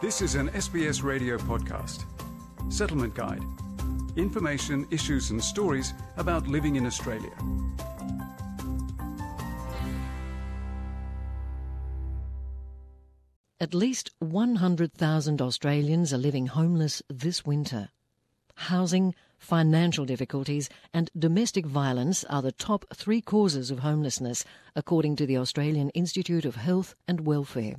This is an SBS radio podcast. Settlement Guide. Information, issues, and stories about living in Australia. At least 100,000 Australians are living homeless this winter. Housing, financial difficulties, and domestic violence are the top three causes of homelessness, according to the Australian Institute of Health and Welfare.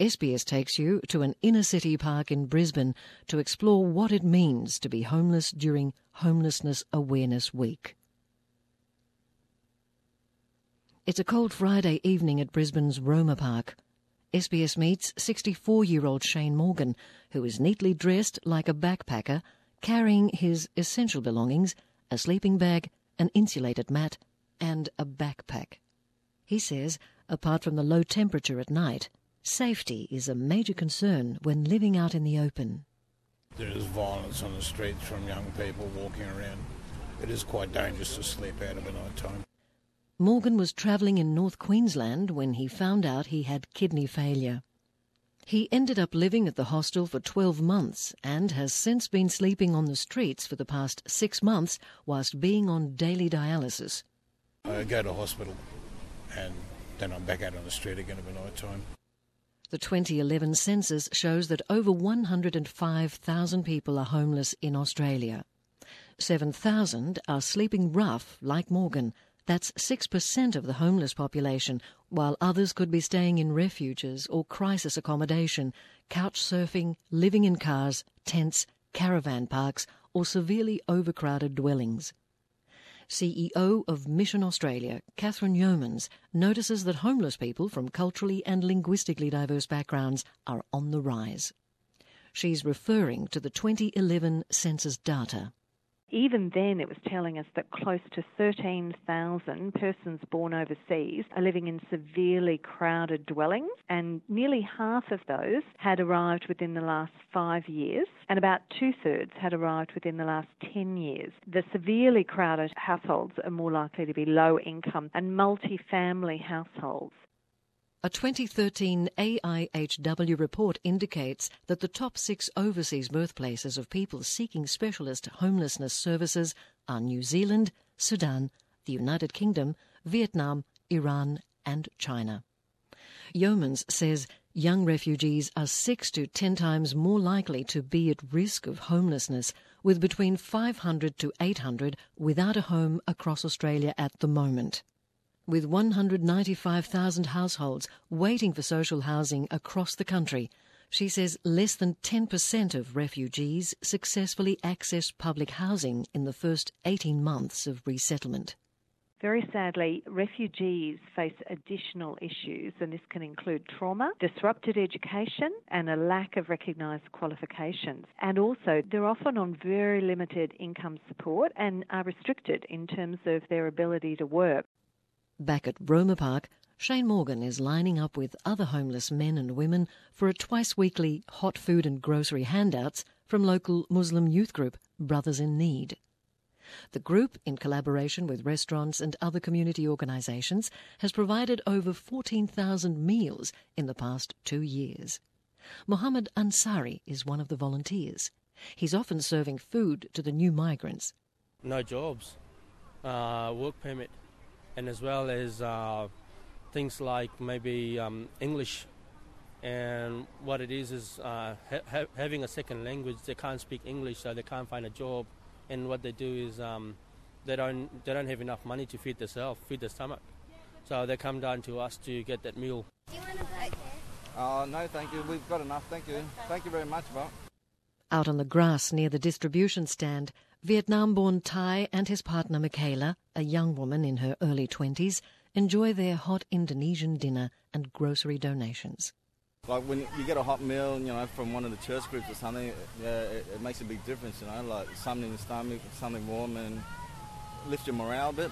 SBS takes you to an inner city park in Brisbane to explore what it means to be homeless during Homelessness Awareness Week. It's a cold Friday evening at Brisbane's Roma Park. SBS meets 64 year old Shane Morgan, who is neatly dressed like a backpacker, carrying his essential belongings a sleeping bag, an insulated mat, and a backpack. He says, apart from the low temperature at night, safety is a major concern when living out in the open. There is violence on the streets from young people walking around. It is quite dangerous to sleep out of a night time. Morgan was travelling in North Queensland when he found out he had kidney failure. He ended up living at the hostel for 12 months and has since been sleeping on the streets for the past six months whilst being on daily dialysis. I go to hospital and then I'm back out on the street again at night time. The 2011 census shows that over 105,000 people are homeless in Australia. 7,000 are sleeping rough like Morgan, that's 6% of the homeless population, while others could be staying in refuges or crisis accommodation, couch surfing, living in cars, tents, caravan parks, or severely overcrowded dwellings. CEO of Mission Australia, Catherine Yeomans, notices that homeless people from culturally and linguistically diverse backgrounds are on the rise. She's referring to the 2011 census data. Even then, it was telling us that close to 13,000 persons born overseas are living in severely crowded dwellings, and nearly half of those had arrived within the last five years, and about two thirds had arrived within the last 10 years. The severely crowded households are more likely to be low income and multi family households. A 2013 AIHW report indicates that the top six overseas birthplaces of people seeking specialist homelessness services are New Zealand, Sudan, the United Kingdom, Vietnam, Iran, and China. Yeomans says young refugees are six to ten times more likely to be at risk of homelessness, with between 500 to 800 without a home across Australia at the moment with 195,000 households waiting for social housing across the country. She says less than 10% of refugees successfully access public housing in the first 18 months of resettlement. Very sadly, refugees face additional issues, and this can include trauma, disrupted education, and a lack of recognised qualifications. And also, they're often on very limited income support and are restricted in terms of their ability to work. Back at Roma Park, Shane Morgan is lining up with other homeless men and women for a twice weekly hot food and grocery handouts from local Muslim youth group Brothers in Need. The group, in collaboration with restaurants and other community organisations, has provided over 14,000 meals in the past two years. Mohammed Ansari is one of the volunteers. He's often serving food to the new migrants. No jobs, uh, work permit, and as well as uh, things like maybe um, English. And what it is is uh, ha- having a second language. They can't speak English, so they can't find a job. And what they do is um, they don't they don't have enough money to feed themselves, feed their stomach. So they come down to us to get that meal. Do you want to play? Uh, no, thank you. We've got enough. Thank you. Thank you very much, Bob. Out on the grass near the distribution stand, Vietnam born Thai and his partner Michaela, a young woman in her early 20s, enjoy their hot Indonesian dinner and grocery donations. Like when you get a hot meal, you know, from one of the church groups or something, yeah, it, it makes a big difference, you know, like something in the stomach, something warm, and lift your morale a bit.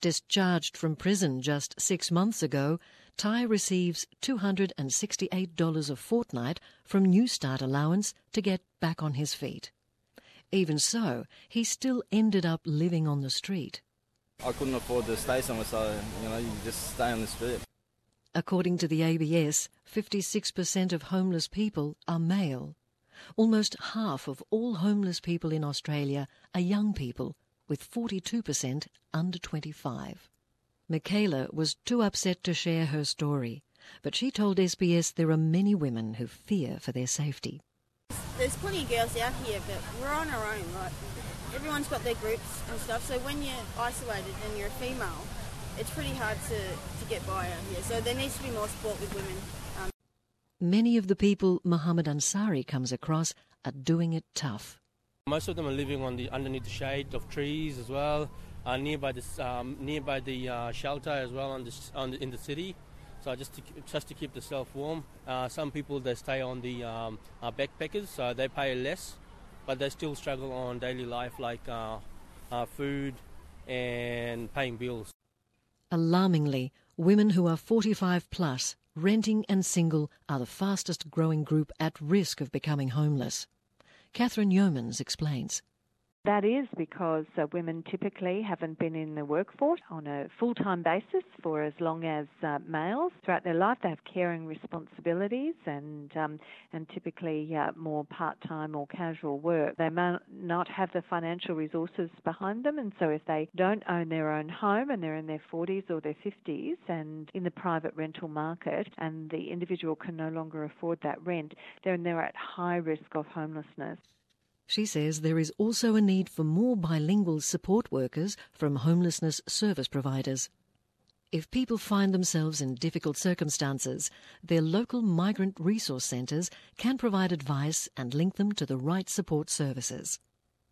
Discharged from prison just six months ago, Ty receives $268 a fortnight from Newstart allowance to get back on his feet. Even so, he still ended up living on the street. I couldn't afford to stay somewhere, so, you know, you just stay on the street. According to the ABS, 56% of homeless people are male. Almost half of all homeless people in Australia are young people, with 42% under 25. Michaela was too upset to share her story, but she told SBS there are many women who fear for their safety. There's plenty of girls out here, but we're on our own. Like everyone's got their groups and stuff. So when you're isolated and you're a female, it's pretty hard to, to get by out here. So there needs to be more support with women. Um, Many of the people Muhammad Ansari comes across are doing it tough. Most of them are living on the underneath the shade of trees as well, uh, nearby the um, nearby the uh, shelter as well on the, on the, in the city. So just to just to keep themselves warm. Uh, some people they stay on the um, uh, backpackers, so they pay less, but they still struggle on daily life like uh, uh, food and paying bills. Alarmingly, women who are 45 plus, renting and single, are the fastest growing group at risk of becoming homeless. Catherine Yeomans explains. That is because uh, women typically haven't been in the workforce on a full time basis for as long as uh, males. Throughout their life, they have caring responsibilities and um, and typically uh, more part time or casual work. They may not have the financial resources behind them, and so if they don't own their own home and they're in their 40s or their 50s and in the private rental market, and the individual can no longer afford that rent, then they're at high risk of homelessness. She says there is also a need for more bilingual support workers from homelessness service providers. If people find themselves in difficult circumstances, their local migrant resource centres can provide advice and link them to the right support services.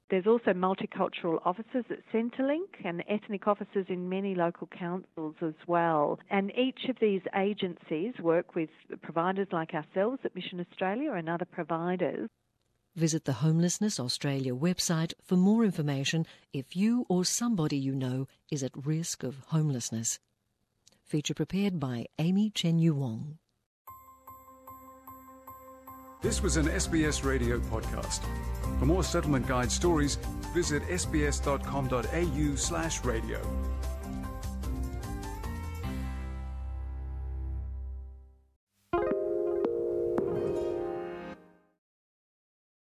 There's also multicultural offices at Centrelink and ethnic offices in many local councils as well. And each of these agencies work with providers like ourselves at Mission Australia and other providers Visit the Homelessness Australia website for more information if you or somebody you know is at risk of homelessness. Feature prepared by Amy Chen Yu Wong. This was an SBS radio podcast. For more settlement guide stories, visit sbs.com.au slash radio.